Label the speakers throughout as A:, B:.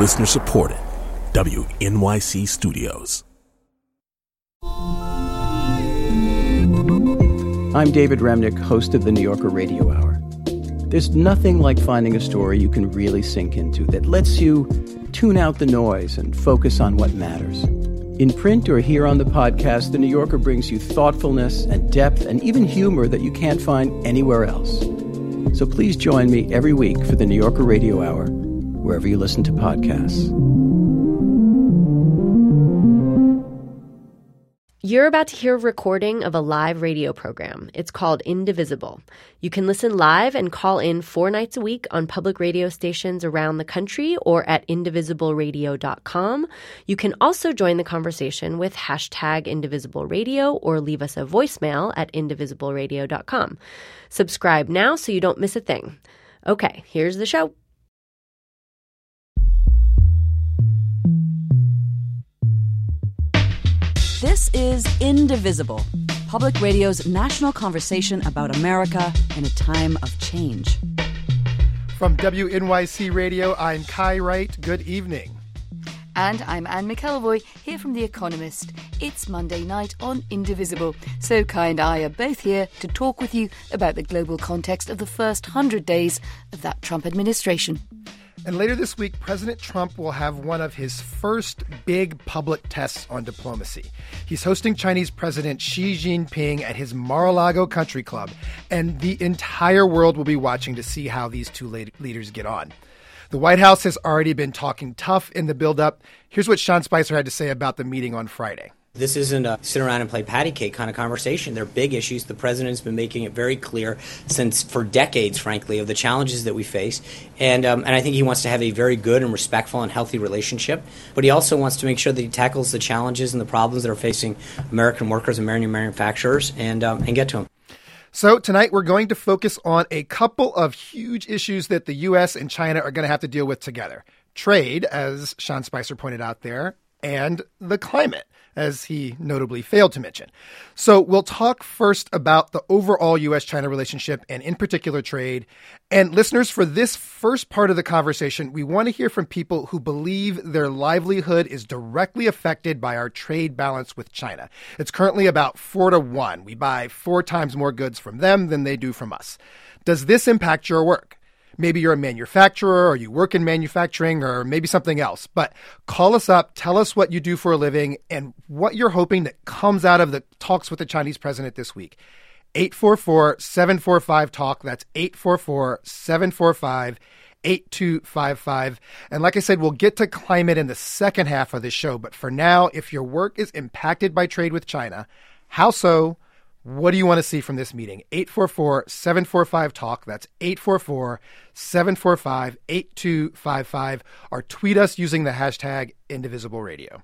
A: Listener supported. WNYC Studios.
B: I'm David Remnick, host of the New Yorker Radio Hour. There's nothing like finding a story you can really sink into that lets you tune out the noise and focus on what matters. In print or here on the podcast, The New Yorker brings you thoughtfulness and depth and even humor that you can't find anywhere else. So please join me every week for The New Yorker Radio Hour, wherever you listen to podcasts.
C: You're about to hear a recording of a live radio program. It's called Indivisible. You can listen live and call in four nights a week on public radio stations around the country or at indivisibleradio.com. You can also join the conversation with hashtag indivisibleradio or leave us a voicemail at indivisibleradio.com. Subscribe now so you don't miss a thing. Okay, here's the show.
D: This is Indivisible, public radio's national conversation about America in a time of change.
E: From WNYC Radio, I'm Kai Wright. Good evening.
F: And I'm Anne McElvoy, here from The Economist. It's Monday night on Indivisible, so Kai and I are both here to talk with you about the global context of the first hundred days of that Trump administration.
E: And later this week, President Trump will have one of his first big public tests on diplomacy. He's hosting Chinese President Xi Jinping at his Mar a Lago country club, and the entire world will be watching to see how these two leaders get on. The White House has already been talking tough in the buildup. Here's what Sean Spicer had to say about the meeting on Friday.
G: This isn't a sit around and play patty cake kind of conversation. They're big issues. The president's been making it very clear since for decades, frankly, of the challenges that we face. And, um, and I think he wants to have a very good and respectful and healthy relationship. But he also wants to make sure that he tackles the challenges and the problems that are facing American workers, and American manufacturers, and, um, and get to them.
E: So, tonight we're going to focus on a couple of huge issues that the U.S. and China are going to have to deal with together trade, as Sean Spicer pointed out there, and the climate as he notably failed to mention. So we'll talk first about the overall US China relationship and in particular trade. And listeners, for this first part of the conversation, we want to hear from people who believe their livelihood is directly affected by our trade balance with China. It's currently about four to one. We buy four times more goods from them than they do from us. Does this impact your work? Maybe you're a manufacturer or you work in manufacturing or maybe something else. But call us up, tell us what you do for a living and what you're hoping that comes out of the talks with the Chinese president this week. 844 745 TALK. That's 844 745 8255. And like I said, we'll get to climate in the second half of the show. But for now, if your work is impacted by trade with China, how so? What do you want to see from this meeting? 844 745 TALK. That's 844 745 8255. Or tweet us using the hashtag Indivisible Radio.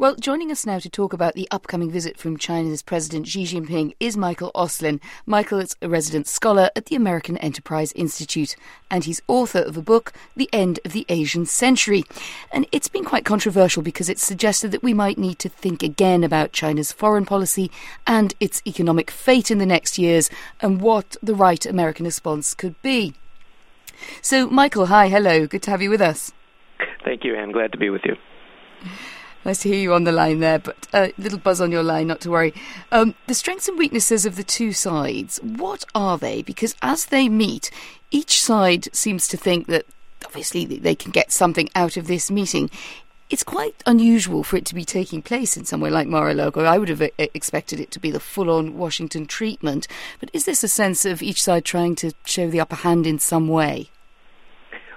F: Well, joining us now to talk about the upcoming visit from China's President Xi Jinping is Michael Auslin. Michael is a resident scholar at the American Enterprise Institute, and he's author of a book, The End of the Asian Century. And it's been quite controversial because it's suggested that we might need to think again about China's foreign policy and its economic fate in the next years and what the right American response could be. So, Michael, hi, hello, good to have you with us.
H: Thank you, I'm glad to be with you.
F: Nice to hear you on the line there, but a uh, little buzz on your line, not to worry. Um, the strengths and weaknesses of the two sides, what are they? Because as they meet, each side seems to think that obviously they can get something out of this meeting. It's quite unusual for it to be taking place in somewhere like Mar-a-Lago. I would have expected it to be the full-on Washington treatment. But is this a sense of each side trying to show the upper hand in some way?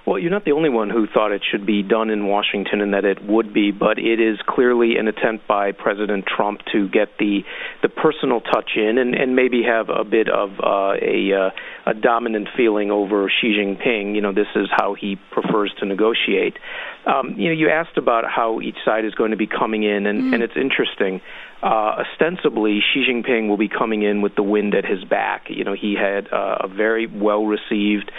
H: Well, you're not the only one who thought it should be done in Washington and that it would be, but it is clearly an attempt by President Trump to get the the personal touch in and, and maybe have a bit of uh, a uh, a dominant feeling over Xi Jinping. You know, this is how he prefers to negotiate. Um, you know, you asked about how each side is going to be coming in, and, mm. and it's interesting. Uh, ostensibly, Xi Jinping will be coming in with the wind at his back. You know, he had uh, a very well received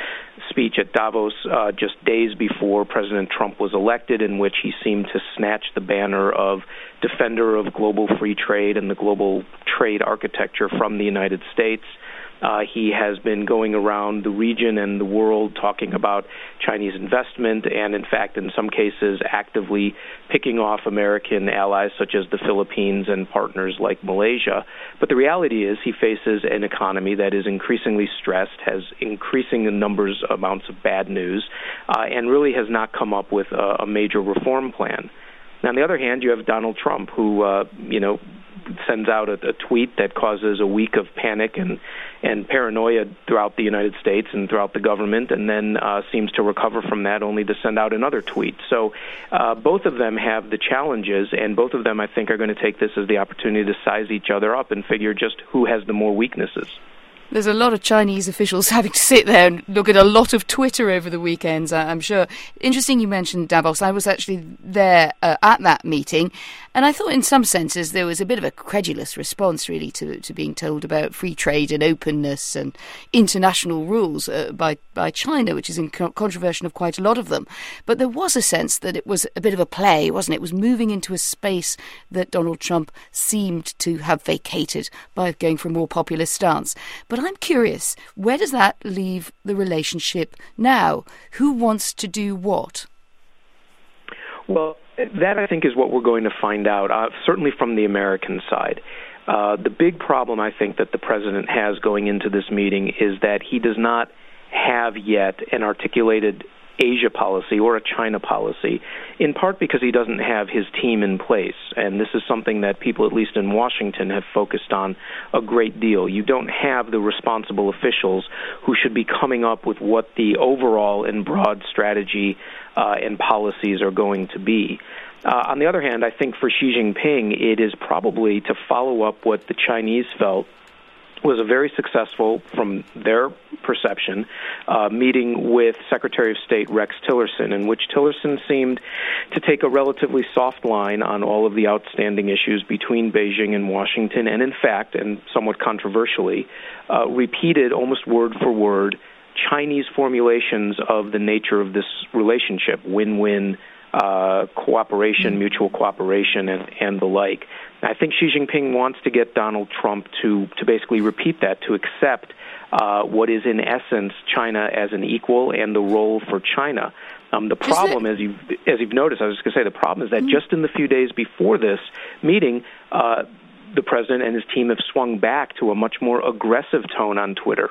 H: speech at Davos uh, just days before President Trump was elected, in which he seemed to snatch the banner of defender of global free trade and the global trade architecture from the United States. Uh, he has been going around the region and the world talking about Chinese investment, and in fact, in some cases, actively picking off American allies such as the Philippines and partners like Malaysia. But the reality is, he faces an economy that is increasingly stressed, has increasing numbers amounts of bad news, uh, and really has not come up with a, a major reform plan. Now, on the other hand, you have Donald Trump, who uh, you know sends out a, a tweet that causes a week of panic and and paranoia throughout the United States and throughout the government, and then uh, seems to recover from that only to send out another tweet. So uh, both of them have the challenges, and both of them, I think, are going to take this as the opportunity to size each other up and figure just who has the more weaknesses.
F: There's a lot of Chinese officials having to sit there and look at a lot of Twitter over the weekends, I'm sure. Interesting you mentioned Davos. I was actually there uh, at that meeting, and I thought in some senses there was a bit of a credulous response, really, to, to being told about free trade and openness and international rules uh, by, by China, which is in contravention of quite a lot of them. But there was a sense that it was a bit of a play, wasn't it? It was moving into a space that Donald Trump seemed to have vacated by going for a more populist stance. But but I'm curious, where does that leave the relationship now? Who wants to do what?
H: Well, that I think is what we're going to find out, uh, certainly from the American side. Uh, the big problem I think that the president has going into this meeting is that he does not have yet an articulated Asia policy or a China policy, in part because he doesn't have his team in place. And this is something that people, at least in Washington, have focused on a great deal. You don't have the responsible officials who should be coming up with what the overall and broad strategy uh, and policies are going to be. Uh, on the other hand, I think for Xi Jinping, it is probably to follow up what the Chinese felt was a very successful, from their perception, uh, meeting with Secretary of State Rex Tillerson, in which Tillerson seemed to take a relatively soft line on all of the outstanding issues between Beijing and Washington, and in fact, and somewhat controversially, uh, repeated almost word for word Chinese formulations of the nature of this relationship win win. Uh, cooperation, mutual cooperation, and, and the like. I think Xi Jinping wants to get Donald Trump to to basically repeat that, to accept uh, what is in essence China as an equal and the role for China. Um, the problem, as you as you've noticed, I was going to say the problem is that mm-hmm. just in the few days before this meeting. Uh, the president and his team have swung back to a much more aggressive tone on Twitter.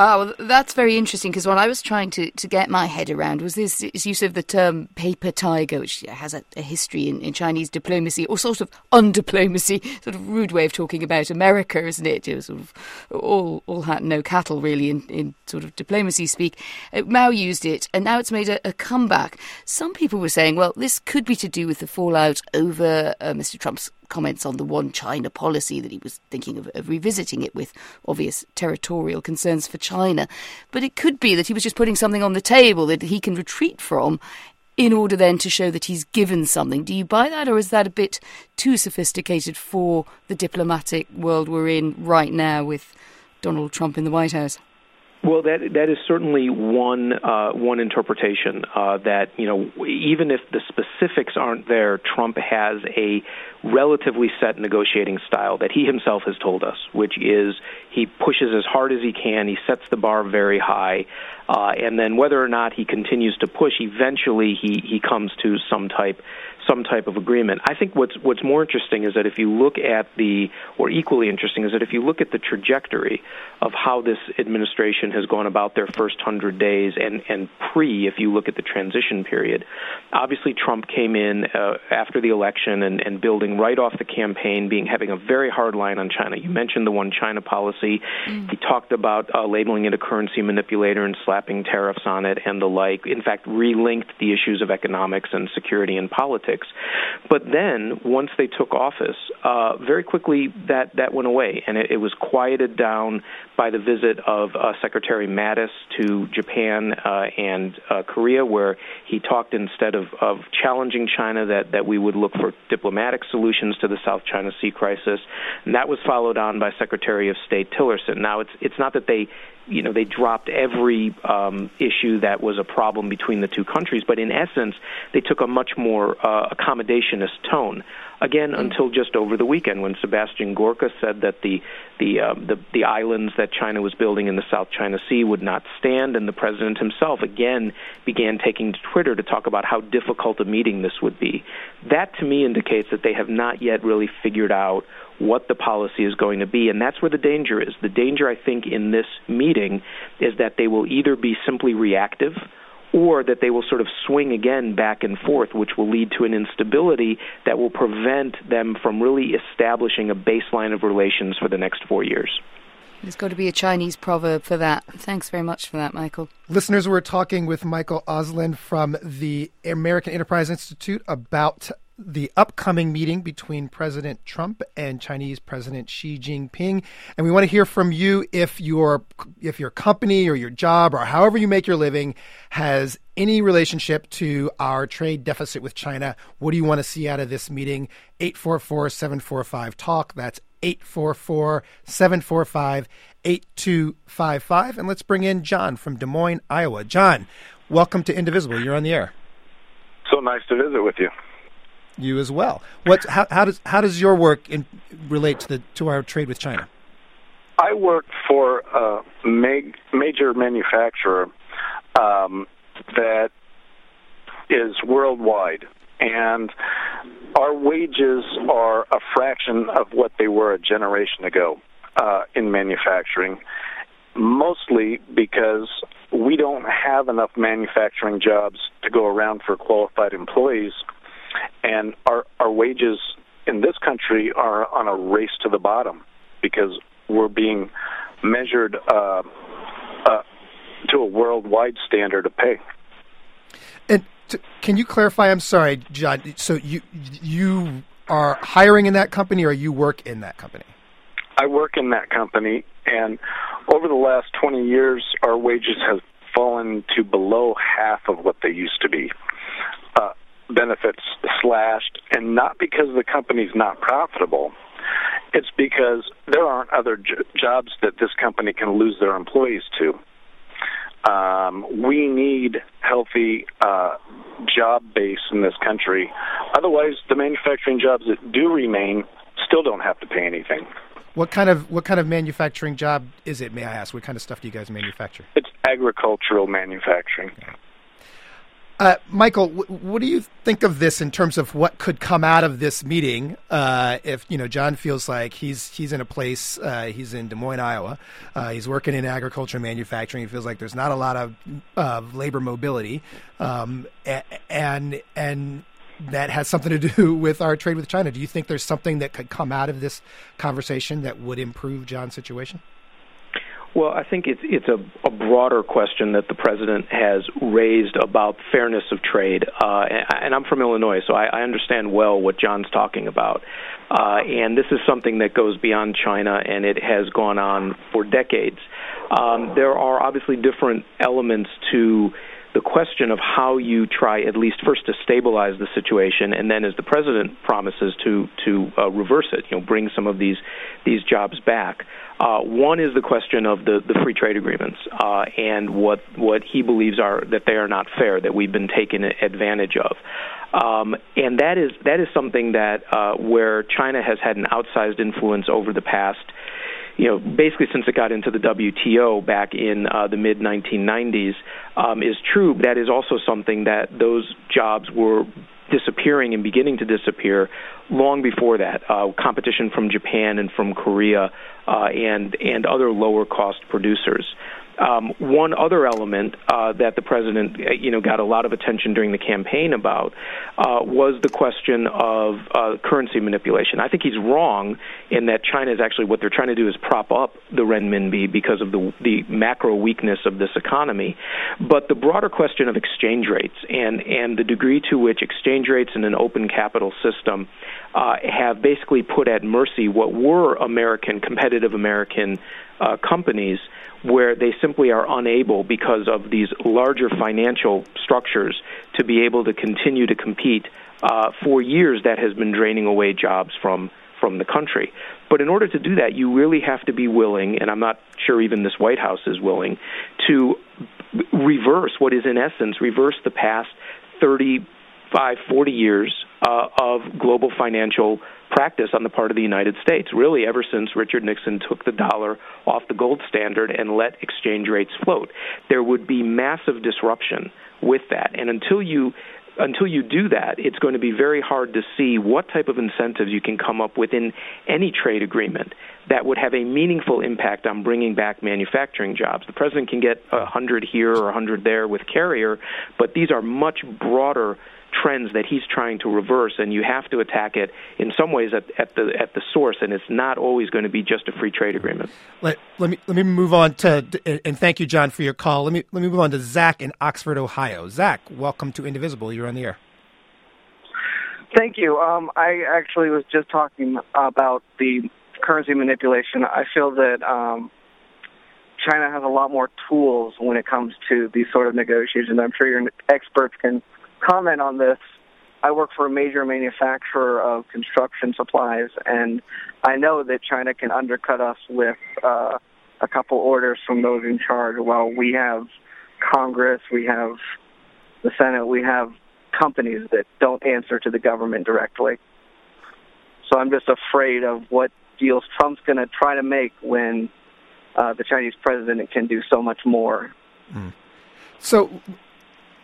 F: Oh, well, that's very interesting because what I was trying to, to get my head around was this, this use of the term paper tiger, which has a, a history in, in, Chinese diplomacy, or sort of undiplomacy, sort of rude way of talking about America, isn't it? it was sort of all, all hat no cattle, really, in, in sort of diplomacy speak. Uh, Mao used it, and now it's made a, a, comeback. Some people were saying, well, this could be to do with the fallout over uh, Mr. Trump's comments on the one China policy that he was thinking of, of, revisiting it with obvious territorial concerns for China. But it could be that he was just putting something on the table that he can retreat from in order then to show that he's given something. Do you buy that, or is that a bit too sophisticated for the diplomatic world we're in right now with Donald Trump in the White House?
H: Well, that that is certainly one uh, one interpretation uh, that you know even if the specifics aren't there, Trump has a relatively set negotiating style that he himself has told us, which is he pushes as hard as he can, he sets the bar very high, uh, and then whether or not he continues to push, eventually he he comes to some type some type of agreement. I think what's what's more interesting is that if you look at the, or equally interesting is that if you look at the trajectory of how this administration has gone about their first hundred days, and and pre, if you look at the transition period, obviously Trump came in uh, after the election and, and building right off the campaign, being having a very hard line on China. You mentioned the one China policy. Mm. He talked about uh, labeling it a currency manipulator and slapping tariffs on it and the like. In fact, relinked the issues of economics and security and politics politics. But then, once they took office, uh, very quickly that, that went away, and it, it was quieted down by the visit of uh, Secretary Mattis to Japan uh, and uh, Korea, where he talked instead of, of challenging China that, that we would look for diplomatic solutions to the South China Sea crisis. And that was followed on by Secretary of State Tillerson. Now, it's, it's not that they you know they dropped every um, issue that was a problem between the two countries, but in essence, they took a much more uh, accommodationist tone. Again, mm-hmm. until just over the weekend, when Sebastian Gorka said that the the, uh, the the islands that China was building in the South China Sea would not stand, and the president himself again began taking to Twitter to talk about how difficult a meeting this would be. That to me indicates that they have not yet really figured out what the policy is going to be. And that's where the danger is. The danger, I think, in this meeting is that they will either be simply reactive or that they will sort of swing again back and forth, which will lead to an instability that will prevent them from really establishing a baseline of relations for the next four years.
F: There's got to be a Chinese proverb for that. Thanks very much for that, Michael.
E: Listeners, we're talking with Michael Auslin from the American Enterprise Institute about the upcoming meeting between President Trump and Chinese President Xi Jinping. And we want to hear from you if your if your company or your job or however you make your living has any relationship to our trade deficit with China. What do you want to see out of this meeting? 844-745 talk. That's 844-745-8255. And let's bring in John from Des Moines, Iowa. John, welcome to Indivisible. You're on the air.
I: So nice to visit with you
E: you as well. What? How, how does how does your work in, relate to the to our trade with China?
I: I work for a mag, major manufacturer um, that is worldwide, and our wages are a fraction of what they were a generation ago uh, in manufacturing. Mostly because we don't have enough manufacturing jobs to go around for qualified employees and our our wages in this country are on a race to the bottom because we're being measured uh, uh, to a worldwide standard of pay.
E: And t- can you clarify? I'm sorry, John. So you you are hiring in that company, or you work in that company?
I: I work in that company, and over the last 20 years, our wages have fallen to below half of what they used to be benefits slashed, and not because the company's not profitable. It's because there aren't other j- jobs that this company can lose their employees to. Um, we need healthy uh, job base in this country. Otherwise, the manufacturing jobs that do remain still don't have to pay anything.
E: What kind of what kind of manufacturing job is it? May I ask? What kind of stuff do you guys manufacture?
I: It's agricultural manufacturing.
E: Uh, Michael, w- what do you think of this in terms of what could come out of this meeting? Uh, if you know, John feels like he's he's in a place, uh, he's in Des Moines, Iowa. Uh, he's working in agriculture and manufacturing. He feels like there's not a lot of labor mobility, um, and and that has something to do with our trade with China. Do you think there's something that could come out of this conversation that would improve John's situation?
H: Well, I think it's it's a, a broader question that the president has raised about fairness of trade, uh, and, and I'm from Illinois, so I, I understand well what John's talking about. Uh, and this is something that goes beyond China, and it has gone on for decades. Um, there are obviously different elements to the question of how you try at least first to stabilize the situation, and then, as the president promises, to to uh, reverse it. You know, bring some of these these jobs back. Uh, one is the question of the, the free trade agreements uh, and what what he believes are that they are not fair, that we've been taken advantage of. Um, and that is that is something that uh, where China has had an outsized influence over the past, you know, basically since it got into the WTO back in uh, the mid 1990s, um, is true. That is also something that those jobs were disappearing and beginning to disappear long before that. Uh, competition from Japan and from Korea uh, and and other lower cost producers. Um, one other element uh, that the president, uh, you know, got a lot of attention during the campaign about uh, was the question of uh, currency manipulation. I think he's wrong in that China is actually what they're trying to do is prop up the renminbi because of the the macro weakness of this economy. But the broader question of exchange rates and and the degree to which exchange rates in an open capital system uh, have basically put at mercy what were American competitive American uh, companies where they simply are unable because of these larger financial structures to be able to continue to compete uh, for years that has been draining away jobs from from the country. But in order to do that, you really have to be willing, and I'm not sure even this White House is willing, to reverse what is, in essence, reverse the past 35, 40 years uh, of global financial practice on the part of the United States, really ever since Richard Nixon took the dollar off the gold standard and let exchange rates float. There would be massive disruption with that. And until you until you do that, it's going to be very hard to see what type of incentives you can come up with in any trade agreement that would have a meaningful impact on bringing back manufacturing jobs. The president can get a hundred here or a hundred there with carrier, but these are much broader trends that he's trying to reverse, and you have to attack it in some ways at, at the at the source, and it's not always going to be just a free trade agreement.
E: Let, let me let me move on to and thank you, John, for your call. Let me let me move on to Zach in Oxford, Ohio. Zach, welcome to Indivisible. You're on the air.
J: Thank you. Um, I actually was just talking about the currency manipulation. I feel that um, China has a lot more tools when it comes to these sort of negotiations. I'm sure your experts can comment on this. I work for a major manufacturer of construction supplies, and I know that China can undercut us with uh, a couple orders from those in charge. While we have Congress, we have the Senate, we have companies that don't answer to the government directly. So I'm just afraid of what deals Trump's going to try to make when uh, the Chinese president can do so much more.
E: Mm. So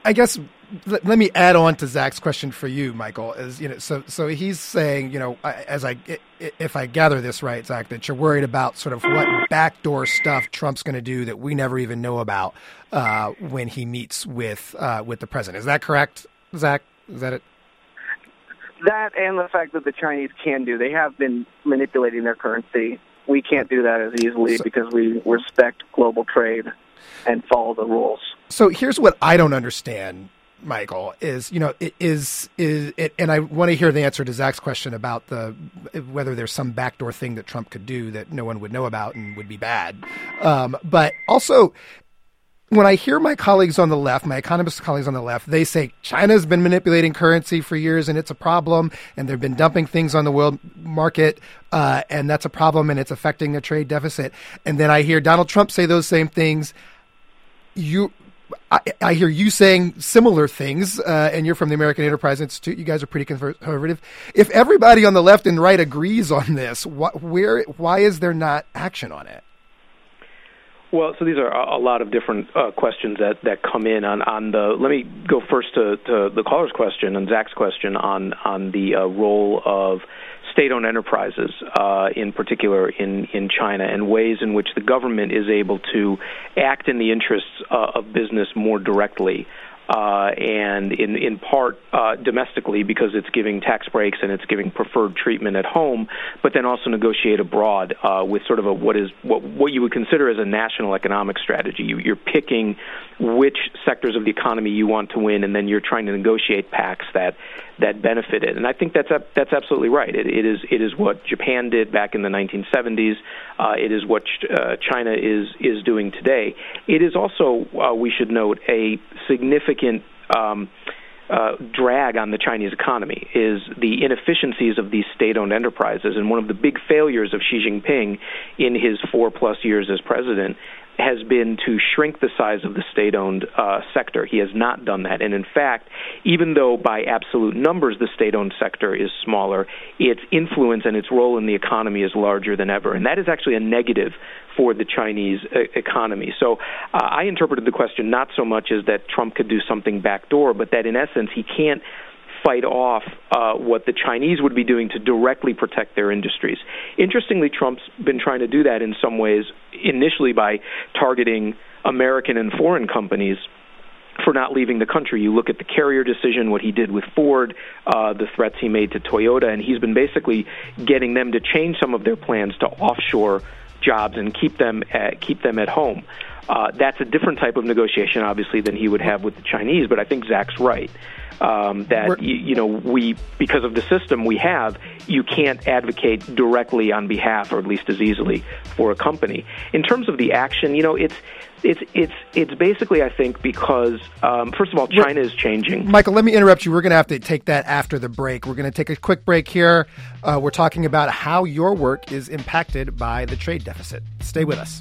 E: I guess let, let, me add on to Zach's question for you, Michael. Is you know, so so he's saying, you know, as I if I gather this right, Zach, that you're worried about sort of what backdoor stuff Trump's going to do that we never even know about uh, when he meets with uh, with the president. Is that correct, Zach? Is that it?
J: That and the fact that the Chinese can do. They have been manipulating their currency. We can't do that as easily so, because we respect global trade and follow the rules.
E: So here's what I don't understand Michael, is you know is is it, and I want to hear the answer to Zach's question about the whether there's some backdoor thing that Trump could do that no one would know about and would be bad. Um, but also, when I hear my colleagues on the left, my economist colleagues on the left, they say China's been manipulating currency for years and it's a problem, and they've been dumping things on the world market, uh, and that's a problem, and it's affecting the trade deficit. And then I hear Donald Trump say those same things. You I, I, hear you saying similar things, uh, and you're from the American Enterprise Institute. You guys are pretty conservative. If everybody on the left and right agrees on this, wh- where, why is there not action on it?
H: Well, so these are a lot of different uh, questions that, that come in on, on the. Let me go first to, to the caller's question and Zach's question on on the uh, role of state-owned enterprises, uh, in particular in, in China, and ways in which the government is able to act in the interests uh, of business more directly uh, and in in part uh, domestically because it's giving tax breaks and it's giving preferred treatment at home, but then also negotiate abroad uh, with sort of a what is what what you would consider as a national economic strategy. You, you're picking which sectors of the economy you want to win, and then you're trying to negotiate pacts that that benefited. And I think that's that's absolutely right. It, it is it is what Japan did back in the 1970s. Uh, it is what uh, China is is doing today. It is also uh, we should note a significant. Um, uh, drag on the Chinese economy is the inefficiencies of these state-owned enterprises, and one of the big failures of Xi Jinping in his four-plus years as president has been to shrink the size of the state owned uh, sector. He has not done that. And in fact, even though by absolute numbers the state owned sector is smaller, its influence and its role in the economy is larger than ever. And that is actually a negative for the Chinese uh, economy. So uh, I interpreted the question not so much as that Trump could do something backdoor, but that in essence he can't fight off uh, what the Chinese would be doing to directly protect their industries. Interestingly, Trump's been trying to do that in some ways, initially by targeting American and foreign companies for not leaving the country. You look at the carrier decision, what he did with Ford, uh, the threats he made to Toyota, and he's been basically getting them to change some of their plans to offshore jobs and keep them at, keep them at home. Uh, that's a different type of negotiation, obviously, than he would have with the Chinese. But I think Zach's right um, that you, you, know we because of the system we have, you can't advocate directly on behalf, or at least as easily for a company. In terms of the action, you know, it's it's it's it's basically I think because um, first of all, China is changing.
E: Michael, let me interrupt you. We're going to have to take that after the break. We're going to take a quick break here. Uh, we're talking about how your work is impacted by the trade deficit. Stay with us.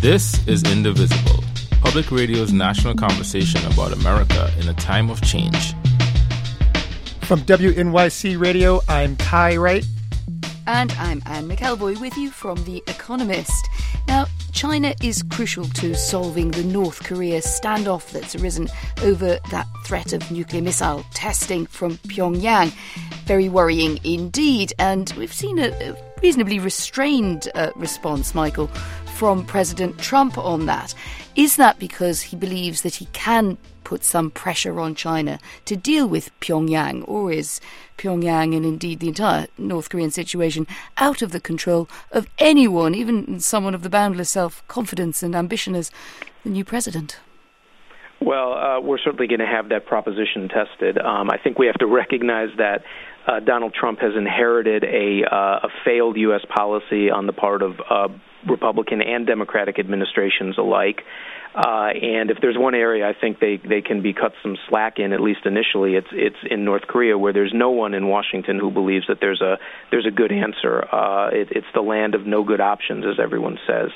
K: This is Indivisible, public radio's national conversation about America in a time of change.
E: From WNYC Radio, I'm Kai Wright.
F: And I'm Anne McElvoy with you from The Economist. Now, China is crucial to solving the North Korea standoff that's arisen over that threat of nuclear missile testing from Pyongyang. Very worrying indeed, and we've seen a, reasonably restrained uh, response, Michael, from President Trump on that. Is that because he believes that he can put some pressure on China to deal with Pyongyang, or is Pyongyang and indeed the entire North Korean situation out of the control of anyone, even someone of the boundless self confidence and ambition as the new president?
H: Well, uh, we're certainly going to have that proposition tested. Um, I think we have to recognize that uh, Donald Trump has inherited a, uh, a failed U.S. policy on the part of uh, Republican and Democratic administrations alike. Uh, and if there's one area I think they, they can be cut some slack in, at least initially, it's it's in North Korea, where there's no one in Washington who believes that there's a there's a good answer. Uh, it, it's the land of no good options, as everyone says.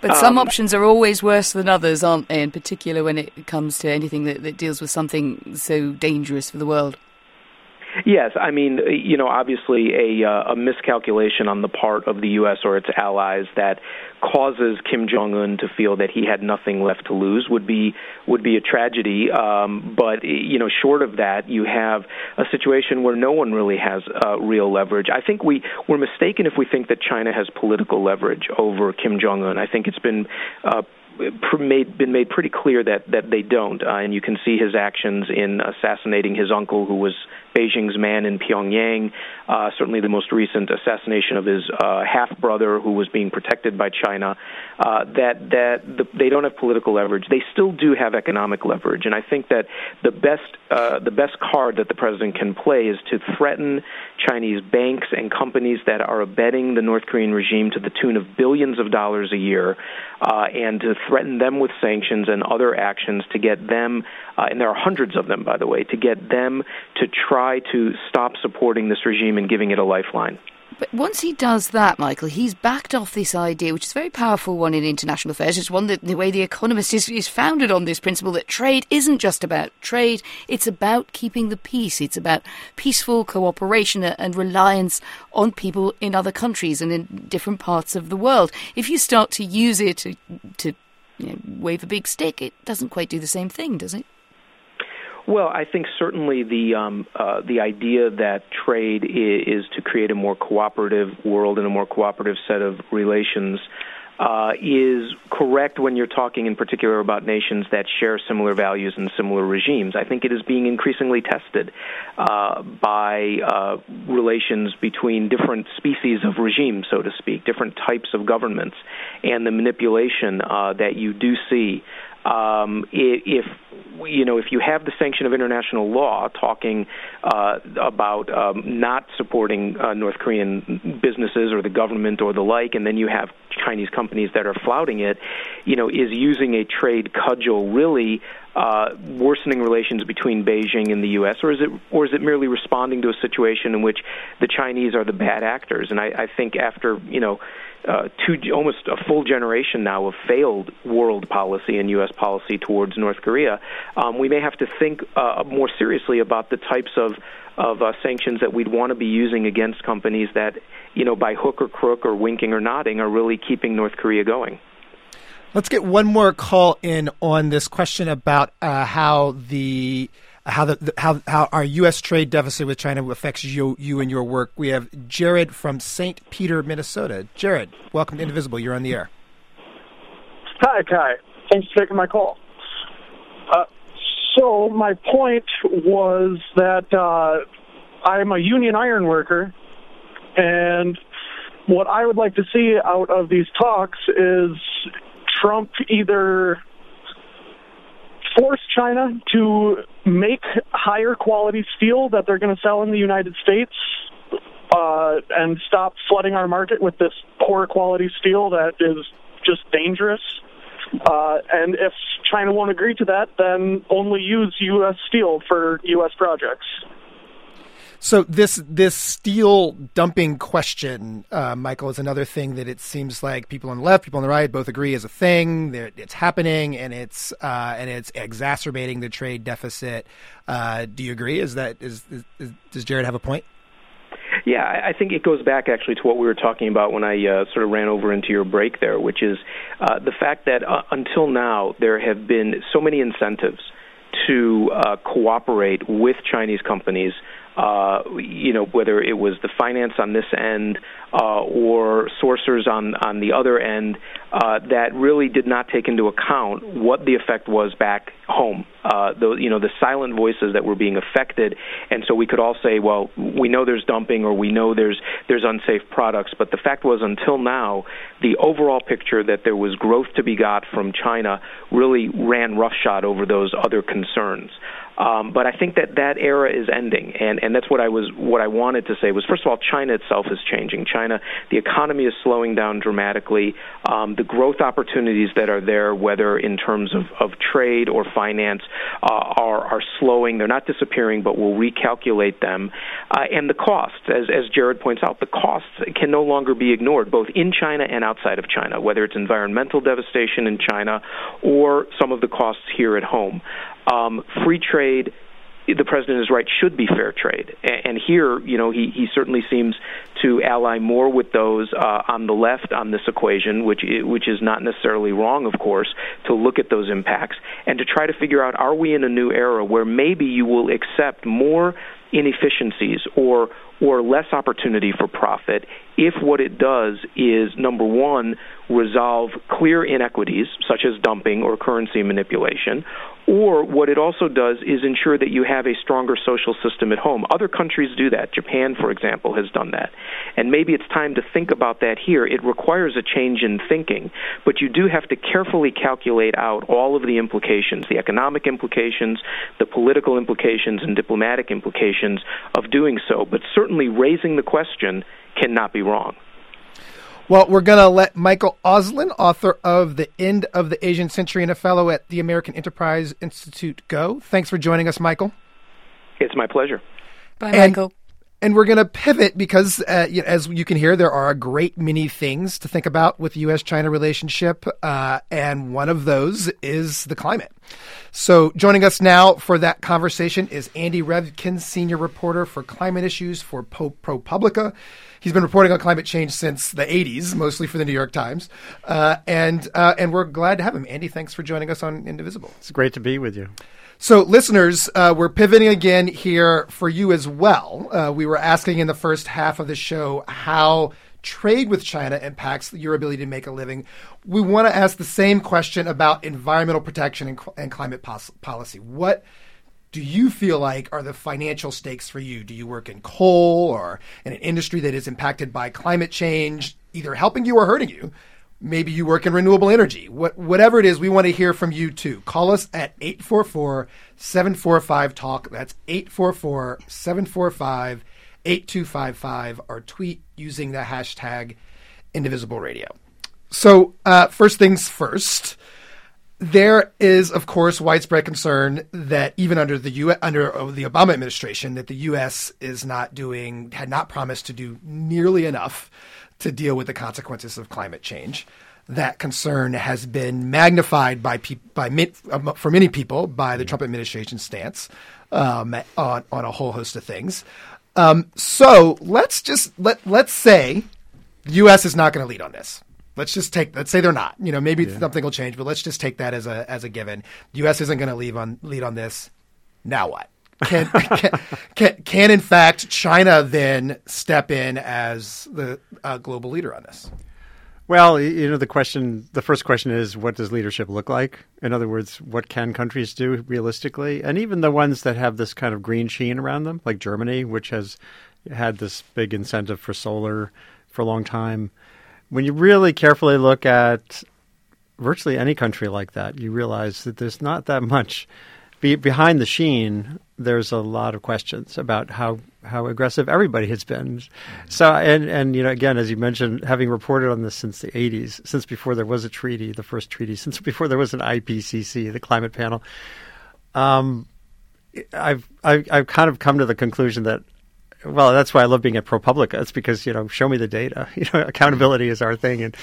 F: But some um, options are always worse than others, aren't they? In particular, when it comes to anything that, that deals with something so dangerous for the world.
H: Yes, I mean, you know, obviously a, uh, a miscalculation on the part of the U.S. or its allies that causes Kim Jong Un to feel that he had nothing left to lose would be would be a tragedy. Um, but you know, short of that, you have a situation where no one really has uh, real leverage. I think we we're mistaken if we think that China has political leverage over Kim Jong Un. I think it's been uh, made, been made pretty clear that that they don't, uh, and you can see his actions in assassinating his uncle, who was Beijing's man in Pyongyang. Uh, certainly, the most recent assassination of his uh, half brother, who was being protected by China. Uh, that that the, they don't have political leverage. They still do have economic leverage, and I think that the best uh, the best card that the president can play is to threaten Chinese banks and companies that are abetting the North Korean regime to the tune of billions of dollars a year, uh, and to threaten them with sanctions and other actions to get them, uh, and there are hundreds of them, by the way, to get them to try to stop supporting this regime and giving it a lifeline.
F: But once he does that, Michael, he's backed off this idea, which is a very powerful one in international affairs. It's one that the way the Economist is, is founded on this principle that trade isn't just about trade, it's about keeping the peace. It's about peaceful cooperation and reliance on people in other countries and in different parts of the world. If you start to use it to, to you know, wave a big stick, it doesn't quite do the same thing, does it?
H: Well, I think certainly the um, uh, the idea that trade is, to create a more cooperative world and a more cooperative set of relations uh, is correct when you're talking in particular about nations that share similar values and similar regimes. I think it is being increasingly tested uh, by uh, relations between different species of regimes, so to speak, different types of governments, and the manipulation uh, that you do see um, if you know if you have the sanction of international law talking uh, about um, not supporting uh, North Korean businesses or the government or the like, and then you have Chinese companies that are flouting it, you know, is using a trade cudgel really uh, worsening relations between Beijing and the U.S., or is it, or is it merely responding to a situation in which the Chinese are the bad actors? And I, I think after you know uh, two, almost a full generation now of failed world policy and U.S. policy towards North Korea, um, we may have to think uh, more seriously about the types of of uh, sanctions that we'd want to be using against companies that, you know, by hook or crook or winking or nodding, are really keeping North Korea going.
E: Let's get one more call in on this question about uh, how the how the how how our U.S. trade deficit with China affects you you and your work. We have Jared from St. Peter, Minnesota. Jared, welcome to Indivisible. You're on the air.
L: Hi, Kai. Thanks for taking my call. Uh, so my point was that uh, I'm a union iron worker, and what I would like to see out of these talks is Trump either force China to make higher quality steel that they're going to sell in the United States uh, and stop flooding our market with this poor quality steel that is just dangerous. Uh, and if China won't agree to that, then only use U.S. steel for U.S. projects.
E: So this this steel dumping question, uh, Michael, is another thing that it seems like people on the left, people on the right, both agree is a thing. It's happening, and it's uh, and it's exacerbating the trade deficit. Uh, do you agree? Is that is, is, does Jared have a point?
H: Yeah, I think it goes back actually to what we were talking about when I uh, sort of ran over into your break there, which is uh, the fact that uh, until now there have been so many incentives to uh, cooperate with Chinese companies uh, you know, whether it was the finance on this end uh, or sourcers on on the other end, uh, that really did not take into account what the effect was back home. Uh, the you know the silent voices that were being affected, and so we could all say, well, we know there's dumping or we know there's there's unsafe products, but the fact was until now, the overall picture that there was growth to be got from China really ran roughshod over those other concerns. Um, but I think that that era is ending, and and that's what I was what I wanted to say was first of all, China itself is changing. China, the economy is slowing down dramatically. Um, the growth opportunities that are there, whether in terms of, of trade or finance, uh, are are slowing. They're not disappearing, but we'll recalculate them. Uh, and the costs, as as Jared points out, the costs can no longer be ignored, both in China and outside of China, whether it's environmental devastation in China or some of the costs here at home. Um, free trade the president is right should be fair trade. And here you know he he certainly seems to ally more with those uh, on the left on this equation which which is not necessarily wrong of course to look at those impacts and to try to figure out are we in a new era where maybe you will accept more inefficiencies or or less opportunity for profit if what it does is number one resolve clear inequities such as dumping or currency manipulation or what it also does is ensure that you have a stronger social system at home. Other countries do that. Japan, for example, has done that. And maybe it's time to think about that here. It requires a change in thinking, but you do have to carefully calculate out all of the implications the economic implications, the political implications, and diplomatic implications of doing so. But certainly raising the question cannot be wrong.
E: Well, we're going to let Michael Auslin, author of The End of the Asian Century and a fellow at the American Enterprise Institute, go. Thanks for joining us, Michael.
H: It's my pleasure.
F: Bye, and, Michael.
E: And we're going to pivot because, uh, as you can hear, there are a great many things to think about with the U.S. China relationship. Uh, and one of those is the climate. So, joining us now for that conversation is Andy Revkin, senior reporter for climate issues for ProPublica. He's been reporting on climate change since the 80s, mostly for the New York Times. Uh, and, uh, and we're glad to have him. Andy, thanks for joining us on Indivisible.
M: It's great to be with you.
E: So, listeners, uh, we're pivoting again here for you as well. Uh, we were asking in the first half of the show how trade with China impacts your ability to make a living. We want to ask the same question about environmental protection and, and climate pos- policy. What do you feel like are the financial stakes for you? Do you work in coal or in an industry that is impacted by climate change, either helping you or hurting you? Maybe you work in renewable energy. What, whatever it is, we want to hear from you too. Call us at 844 745 TALK. That's 844 745 8255 or tweet using the hashtag Indivisible Radio. So, uh, first things first. There is, of course, widespread concern that even under the U- under the Obama administration, that the U.S. is not doing, had not promised to do nearly enough to deal with the consequences of climate change. That concern has been magnified by pe- by um, for many people by the Trump administration stance um, on on a whole host of things. Um, so let's just let let's say the U.S. is not going to lead on this. Let's just take. Let's say they're not. You know, maybe yeah. something will change, but let's just take that as a as a given. The U.S. isn't going to lead on lead on this. Now what? Can, can, can, can, in fact China then step in as the uh, global leader on this?
M: Well, you know, the question, the first question is, what does leadership look like? In other words, what can countries do realistically? And even the ones that have this kind of green sheen around them, like Germany, which has had this big incentive for solar for a long time. When you really carefully look at virtually any country like that, you realize that there's not that much be, behind the sheen, there's a lot of questions about how, how aggressive everybody has been. So, and, and, you know, again, as you mentioned, having reported on this since the 80s, since before there was a treaty, the first treaty, since before there was an IPCC, the climate panel, um, I've, I've, I've kind of come to the conclusion that well, that's why I love being at ProPublica. It's because you know, show me the data. You know, accountability is our thing, and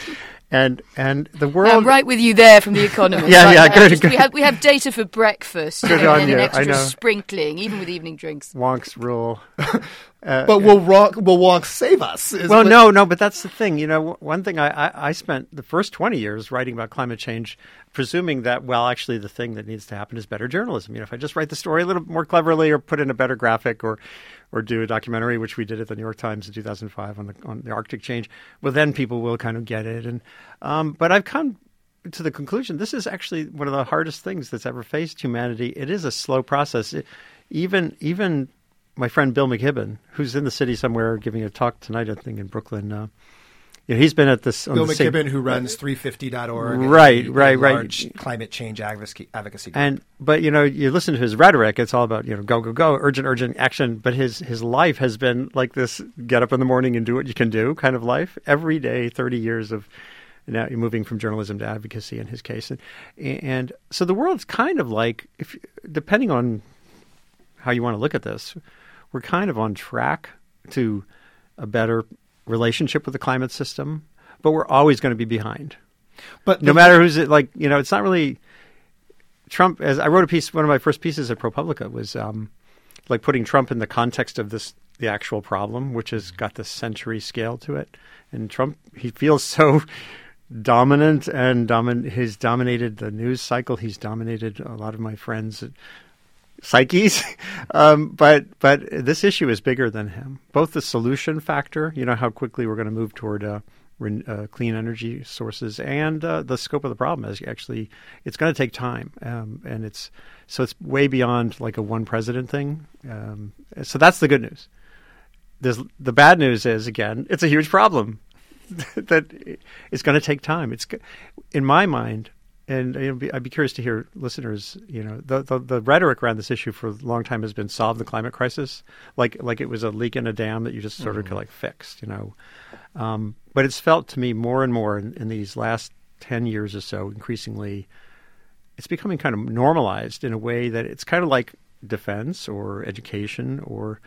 M: and and the world.
F: I'm right with you there from the Economist.
M: yeah,
F: right
M: yeah, good,
F: just,
M: good.
F: We have we have data for breakfast.
M: Good
F: you know,
M: on
F: and
M: you.
F: an extra
M: I know.
F: sprinkling, even with evening drinks.
M: Wonk's rule.
E: Uh, but will Wonk, will Wonk save us?
M: well, no, no, but that's the thing. You know, one thing I, I, I spent the first 20 years writing about climate change, presuming that, well, actually, the thing that needs to happen is better journalism. You know, if I just write the story a little more cleverly or put in a better graphic or or do a documentary, which we did at the New York Times in 2005 on the on the Arctic change, well, then people will kind of get it. And um, but I've come to the conclusion this is actually one of the hardest things that's ever faced humanity. It is a slow process. It, even even my friend Bill McKibben, who's in the city somewhere giving a talk tonight, I think in Brooklyn. Uh, you know, he's been at this.
E: Bill
M: McKibben,
E: same, who runs 350.org,
M: right, right, right,
E: climate change advocacy, advocacy.
M: Group. And but you know, you listen to his rhetoric; it's all about you know, go, go, go, urgent, urgent action. But his his life has been like this: get up in the morning and do what you can do, kind of life. Every day, thirty years of now you're moving from journalism to advocacy in his case, and and so the world's kind of like, if depending on how you want to look at this, we're kind of on track to a better relationship with the climate system, but we're always going to be behind.
E: But
M: no matter who's it, like you know, it's not really Trump. As I wrote a piece, one of my first pieces at ProPublica was um, like putting Trump in the context of this the actual problem, which has got the century scale to it. And Trump, he feels so dominant and domin- he's dominated the news cycle. He's dominated a lot of my friends' psyches. um, but but this issue is bigger than him. Both the solution factor, you know, how quickly we're going to move toward uh, uh, clean energy sources, and uh, the scope of the problem is actually it's going to take time, um, and it's so it's way beyond like a one president thing. Um, so that's the good news. There's, the bad news is again, it's a huge problem that it's going to take time. It's in my mind and you know, I'd be curious to hear listeners. You know, the, the, the rhetoric around this issue for a long time has been solve the climate crisis, like like it was a leak in a dam that you just sort mm-hmm. of like fixed. You know, um, but it's felt to me more and more in, in these last ten years or so, increasingly, it's becoming kind of normalized in a way that it's kind of like defense or education or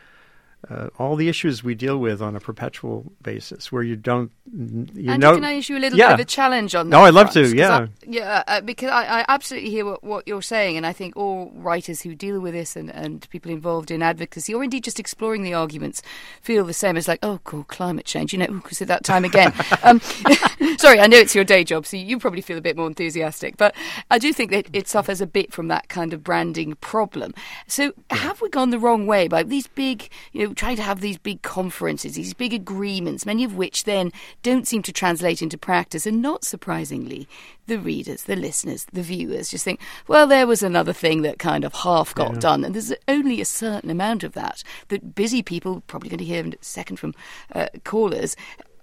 M: uh, all the issues we deal with on a perpetual basis, where you don't, you
F: and
M: know.
F: Can I issue a little
M: yeah.
F: bit of a challenge on that?
M: No, I'd love
F: front?
M: to. Yeah,
F: I, yeah, uh, because I, I, absolutely hear what, what, you're saying, and I think all writers who deal with this and, and people involved in advocacy, or indeed just exploring the arguments, feel the same as like, oh, cool, climate change. You know, because at that time again. um, sorry, I know it's your day job, so you probably feel a bit more enthusiastic, but I do think that it suffers a bit from that kind of branding problem. So, have we gone the wrong way by these big, you know, trying to have these big big conferences, these big agreements, many of which then don't seem to translate into practice. And not surprisingly, the readers, the listeners, the viewers just think, well, there was another thing that kind of half got yeah. done. And there's only a certain amount of that that busy people, probably going to hear in a second from uh, callers,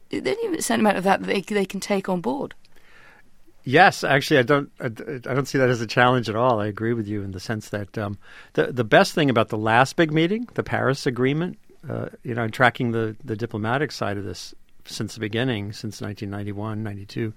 F: there's only a certain amount of that that they, they can take on board.
M: Yes, actually, I don't. I, don't see that as a challenge at all. I agree with you in the sense that um, the the best thing about the last big meeting, the Paris Agreement, uh, you know, tracking the the diplomatic side of this since the beginning, since 1991, 92.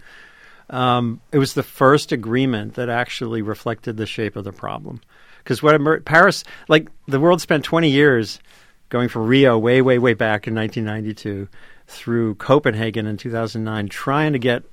M: Um, it was the first agreement that actually reflected the shape of the problem. Because what emer- Paris, like the world spent 20 years going from Rio way, way, way back in 1992 through Copenhagen in 2009, trying to get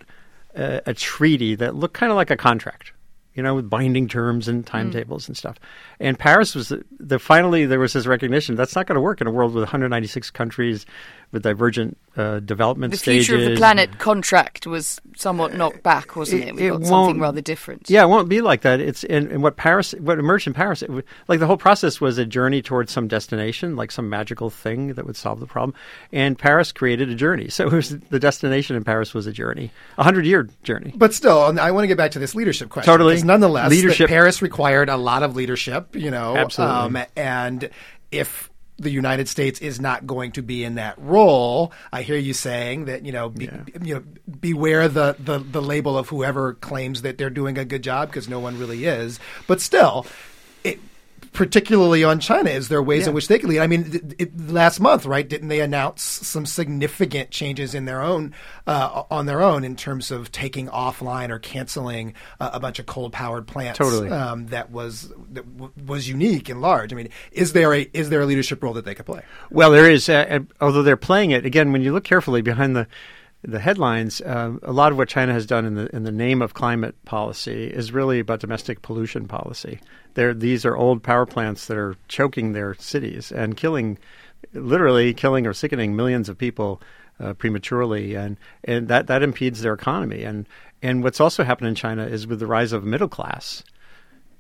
M: a, a treaty that looked kind of like a contract, you know, with binding terms and timetables mm. and stuff. And Paris was the, the, finally there was this recognition that's not going to work in a world with 196 countries with divergent uh, development
F: the
M: stages.
F: The future of the planet contract was somewhat knocked back, wasn't it? it we it got something rather different.
M: Yeah, it won't be like that. It's and, and what Paris, what emerged in Paris, it, like the whole process was a journey towards some destination, like some magical thing that would solve the problem. And Paris created a journey, so it was the destination in Paris was a journey, a hundred year journey.
E: But still, I want to get back to this leadership question.
M: Totally,
E: nonetheless,
M: leadership.
E: Paris required a lot of leadership. You know,
M: absolutely,
E: um, and if the United States is not going to be in that role. I hear you saying that you know, be, yeah. you know, beware the, the the label of whoever claims that they're doing a good job because no one really is. But still, it, particularly on China? Is there ways yeah. in which they can lead? I mean, it, it, last month, right? Didn't they announce some significant changes in their own uh, on their own in terms of taking offline or canceling uh, a bunch of coal powered plants?
M: Totally.
E: Um, that was that w- was unique and large. I mean, is there a is there a leadership role that they could play?
M: Well, there is. Uh, although they're playing it again, when you look carefully behind the the headlines, uh, a lot of what China has done in the in the name of climate policy is really about domestic pollution policy. They're, these are old power plants that are choking their cities and killing, literally killing or sickening millions of people uh, prematurely, and and that that impedes their economy. And and what's also happened in China is with the rise of middle class,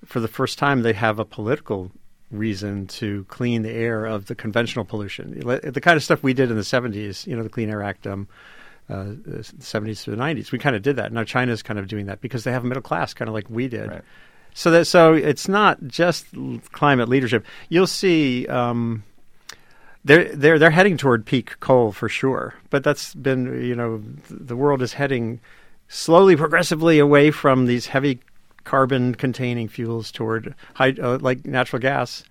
M: for the first time they have a political reason to clean the air of the conventional pollution, the kind of stuff we did in the '70s, you know, the Clean Air Act. Um, uh, 70s to the 90s. We kind of did that. Now China's kind of doing that because they have a middle class, kind of like we did.
E: Right.
M: So that so it's not just climate leadership. You'll see. Um, they're they're they're heading toward peak coal for sure, but that's been you know the world is heading slowly, progressively away from these heavy carbon containing fuels toward high, uh, like natural gas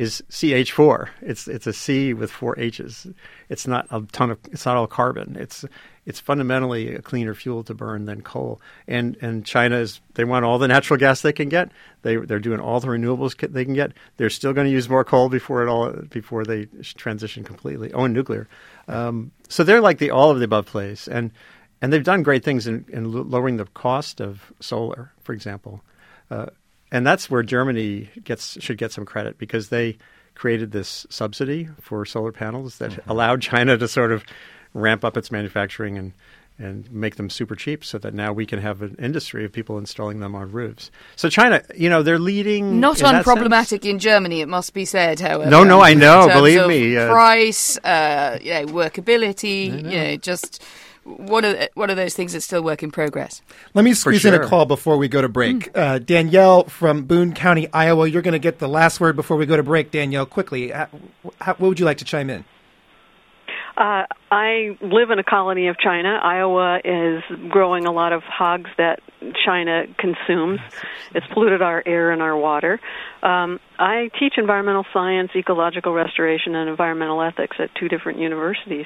M: is CH4. It's it's a C with four H's. It's not a ton of. It's not all carbon. It's it's fundamentally a cleaner fuel to burn than coal. And and China is they want all the natural gas they can get. They they're doing all the renewables they can get. They're still going to use more coal before it all before they transition completely. Oh, and nuclear. Um, so they're like the all of the above place, and and they've done great things in, in lowering the cost of solar, for example. Uh, and that's where Germany gets should get some credit because they created this subsidy for solar panels that mm-hmm. allowed China to sort of ramp up its manufacturing and and make them super cheap so that now we can have an industry of people installing them on roofs. So China, you know, they're leading.
F: Not unproblematic in Germany, it must be said. However,
M: no, no, I know. Believe me,
F: uh, price, uh, you know, workability, know. you know, just one of one of those things that's still work in progress.
E: Let me squeeze sure. in a call before we go to break. Mm. Uh, Danielle from Boone County, Iowa. You're going to get the last word before we go to break. Danielle, quickly, how, how, what would you like to chime in?
N: Uh, I live in a colony of China. Iowa is growing a lot of hogs that China consumes. It's polluted our air and our water. Um, I teach environmental science, ecological restoration, and environmental ethics at two different universities.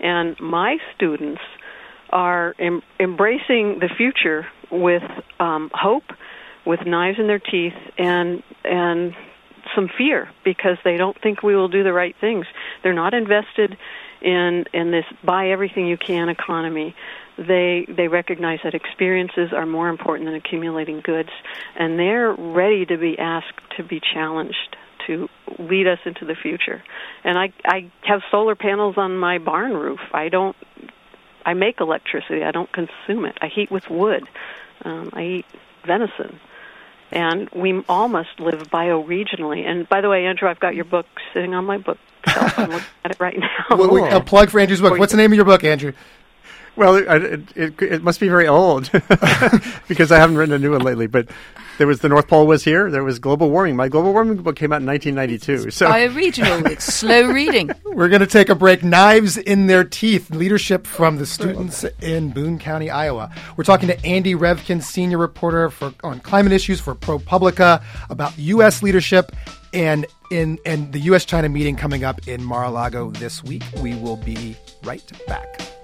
N: And my students are em- embracing the future with um, hope, with knives in their teeth, and and some fear because they don't think we will do the right things. They're not invested in in this buy everything you can economy they they recognize that experiences are more important than accumulating goods and they're ready to be asked to be challenged to lead us into the future and i i have solar panels on my barn roof i don't i make electricity i don't consume it i heat with wood um, i eat venison and we all must live bioregionally. And by the way, Andrew, I've got your book sitting on my bookshelf. I'm looking at it right now.
E: Well, a plug for Andrew's book. What's the name of your book, Andrew?
M: Well, it, it, it, it must be very old because I haven't written a new one lately. But there was the North Pole was here. There was global warming. My global warming book came out in 1992. So
F: bioregional. it's slow reading.
E: We're going to take a break. Knives in their teeth. Leadership from the students in Boone County, Iowa. We're talking to Andy Revkin, senior reporter for on climate issues for ProPublica, about U.S. leadership and in and the U.S. China meeting coming up in Mar-a-Lago this week. We will be right back.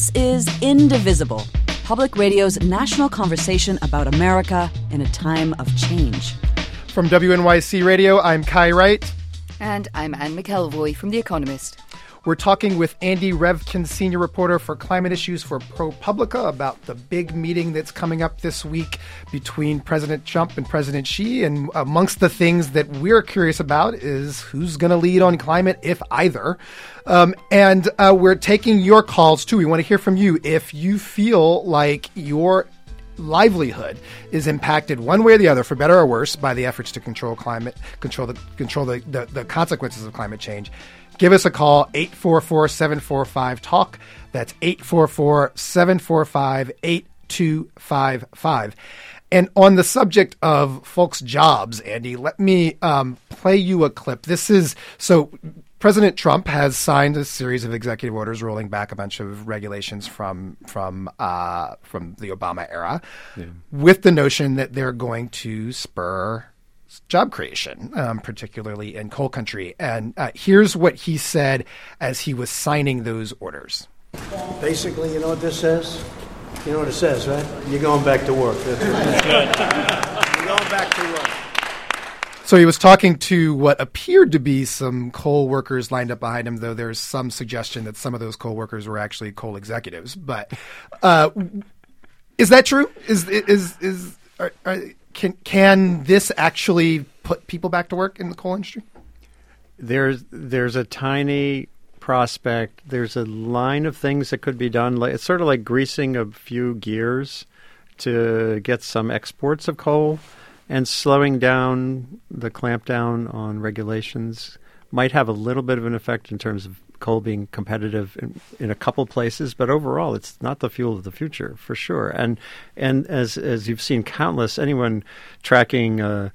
D: This is Indivisible, public radio's national conversation about America in a time of change.
E: From WNYC Radio, I'm Kai Wright.
F: And I'm Anne McElvoy from The Economist.
E: We're talking with Andy Revkin, senior reporter for climate issues for ProPublica, about the big meeting that's coming up this week between President Trump and President Xi. And amongst the things that we're curious about is who's going to lead on climate, if either. Um, and uh, we're taking your calls too. We want to hear from you if you feel like your livelihood is impacted one way or the other, for better or worse, by the efforts to control climate, control the control the, the, the consequences of climate change. Give us a call, 844 745 TALK. That's 844 745 8255. And on the subject of folks' jobs, Andy, let me um, play you a clip. This is so President Trump has signed a series of executive orders rolling back a bunch of regulations from from uh, from the Obama era, yeah. with the notion that they're going to spur job creation, um, particularly in coal country. And uh, here's what he said as he was signing those orders.
O: Basically, you know what this says? You know what it says, right? You're going back to work. That's what You're going back to work.
E: So he was talking to what appeared to be some coal workers lined up behind him, though there's some suggestion that some of those coal workers were actually coal executives. But uh, is that true? Is is is are, are, can can this actually put people back to work in the coal industry?
M: There's there's a tiny prospect. There's a line of things that could be done. It's sort of like greasing a few gears to get some exports of coal and slowing down the clampdown on regulations might have a little bit of an effect in terms of coal being competitive in, in, a couple places, but overall, it's not the fuel of the future for sure. And and as as you've seen, countless anyone tracking uh,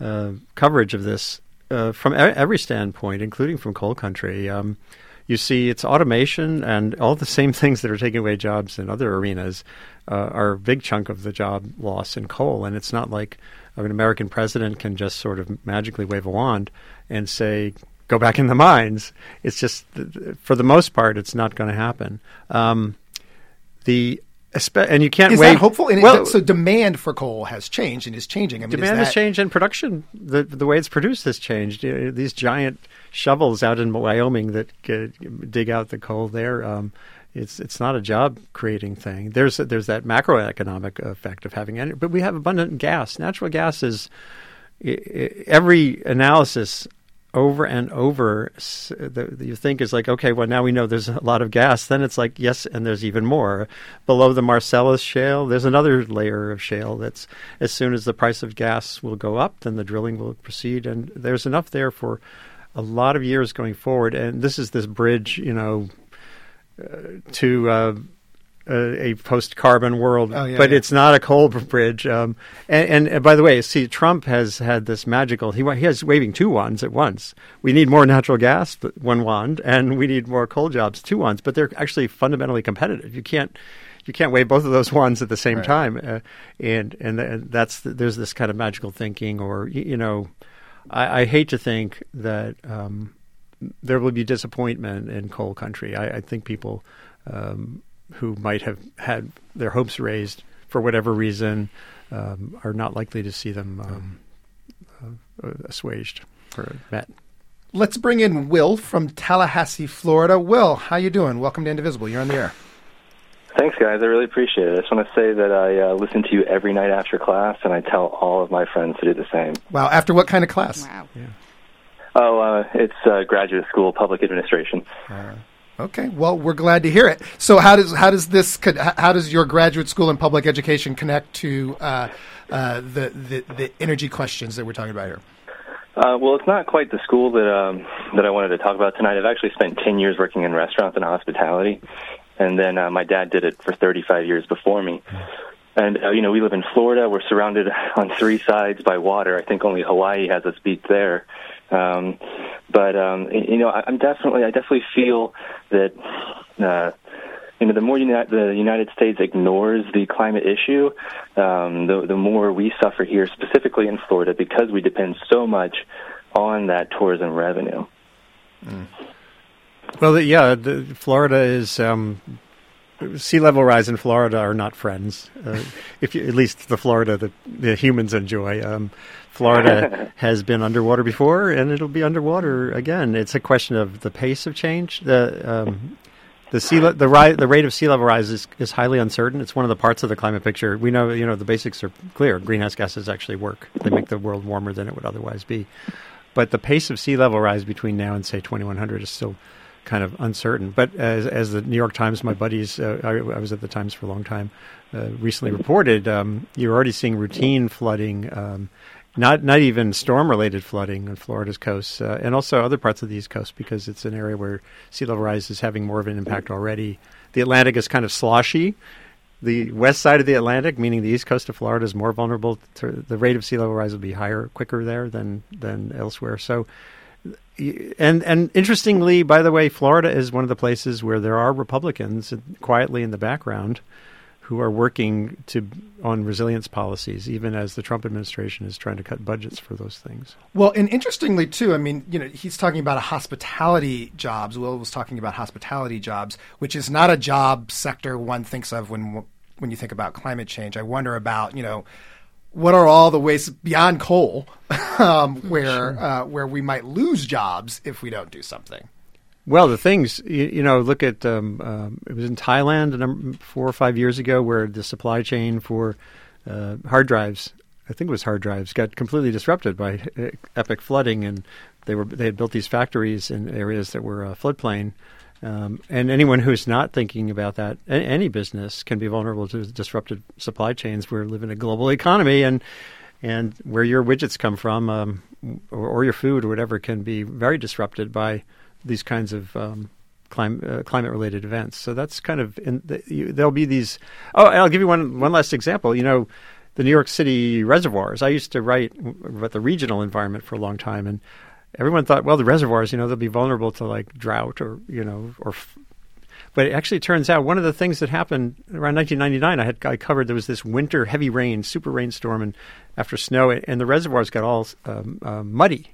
M: uh, coverage of this uh, from every standpoint, including from coal country. Um, you see, it's automation and all the same things that are taking away jobs in other arenas uh, are a big chunk of the job loss in coal. And it's not like an American president can just sort of magically wave a wand and say, go back in the mines. It's just, for the most part, it's not going to happen. Um, the and you can't
E: is
M: wait.
E: That hopeful? And well, so demand for coal has changed and is changing. I mean,
M: demand
E: that...
M: has changed, and production, the the way it's produced, has changed. These giant shovels out in Wyoming that dig out the coal there. Um, it's it's not a job creating thing. There's there's that macroeconomic effect of having energy, but we have abundant gas. Natural gas is every analysis over and over you think is like okay well now we know there's a lot of gas then it's like yes and there's even more. Below the marcellus shale there's another layer of shale that's as soon as the price of gas will go up then the drilling will proceed and there's enough there for a lot of years going forward and this is this bridge you know uh, to uh, a, a post-carbon world,
E: oh, yeah,
M: but
E: yeah.
M: it's not a coal bridge. Um, and, and, and, by the way, see, Trump has had this magical. He he has waving two wands at once. We need more natural gas, one wand, and we need more coal jobs, two wands. But they're actually fundamentally competitive. You can't you can't wave both of those wands at the same
E: right.
M: time. Uh, and and that's there's this kind of magical thinking, or you, you know, I, I, hate to think that. Um, there will be disappointment in coal country. I, I think people um, who might have had their hopes raised for whatever reason um, are not likely to see them um, uh, assuaged or met.
E: Let's bring in Will from Tallahassee, Florida. Will, how you doing? Welcome to Indivisible. You're on the air.
P: Thanks, guys. I really appreciate it. I just want to say that I uh, listen to you every night after class, and I tell all of my friends to do the same.
E: Wow. After what kind of class?
F: Wow.
P: Oh, uh, it's uh, graduate school, public administration.
E: Okay. Well, we're glad to hear it. So, how does how does this how does your graduate school and public education connect to uh, uh, the, the the energy questions that we're talking about here?
P: Uh, well, it's not quite the school that um, that I wanted to talk about tonight. I've actually spent ten years working in restaurants and hospitality, and then uh, my dad did it for 35 years before me. And uh, you know, we live in Florida. We're surrounded on three sides by water. I think only Hawaii has us beat there. Um, but um, you know, I, I'm definitely, I definitely feel that. Uh, you know, the more uni- the United States ignores the climate issue, um, the, the more we suffer here, specifically in Florida, because we depend so much on that tourism revenue.
M: Well, the, yeah, the, Florida is um, sea level rise in Florida are not friends. Uh, if you, at least the Florida that the humans enjoy. Um, Florida has been underwater before, and it'll be underwater again. It's a question of the pace of change. The um, the sea le- the ri- the rate of sea level rise is, is highly uncertain. It's one of the parts of the climate picture. We know you know the basics are clear. Greenhouse gases actually work. They make the world warmer than it would otherwise be. But the pace of sea level rise between now and say 2100 is still kind of uncertain. But as, as the New York Times, my buddies, uh, I, I was at the Times for a long time, uh, recently reported, um, you're already seeing routine flooding, um, not not even storm related flooding on Florida's coast, uh, and also other parts of the East Coast because it's an area where sea level rise is having more of an impact already. The Atlantic is kind of sloshy. The west side of the Atlantic, meaning the east coast of Florida, is more vulnerable to the rate of sea level rise will be higher, quicker there than than elsewhere. So, and and interestingly, by the way, Florida is one of the places where there are Republicans quietly in the background who are working to on resilience policies, even as the Trump administration is trying to cut budgets for those things.
E: Well, and interestingly too, I mean, you know, he's talking about hospitality jobs. Will was talking about hospitality jobs, which is not a job sector one thinks of when when you think about climate change. I wonder about, you know, what are all the ways beyond coal um, where uh, where we might lose jobs if we don't do something.
M: Well, the things you, you know, look at um, um, it was in Thailand number, four or five years ago, where the supply chain for uh, hard drives, I think it was hard drives, got completely disrupted by uh, epic flooding, and they were they had built these factories in areas that were uh, floodplain. Um, and anyone who's not thinking about that, any business can be vulnerable to disrupted supply chains. We live in a global economy, and and where your widgets come from, um, or, or your food or whatever, can be very disrupted by these kinds of um, clim- uh, climate-related events. So that's kind of in the, you, there'll be these. Oh, and I'll give you one one last example. You know, the New York City reservoirs. I used to write about the regional environment for a long time, and everyone thought, well, the reservoirs, you know, they'll be vulnerable to like drought or you know or. F- but it actually turns out one of the things that happened around 1999, I had I covered there was this winter heavy rain, super rainstorm, and after snow, and the reservoirs got all um, uh, muddy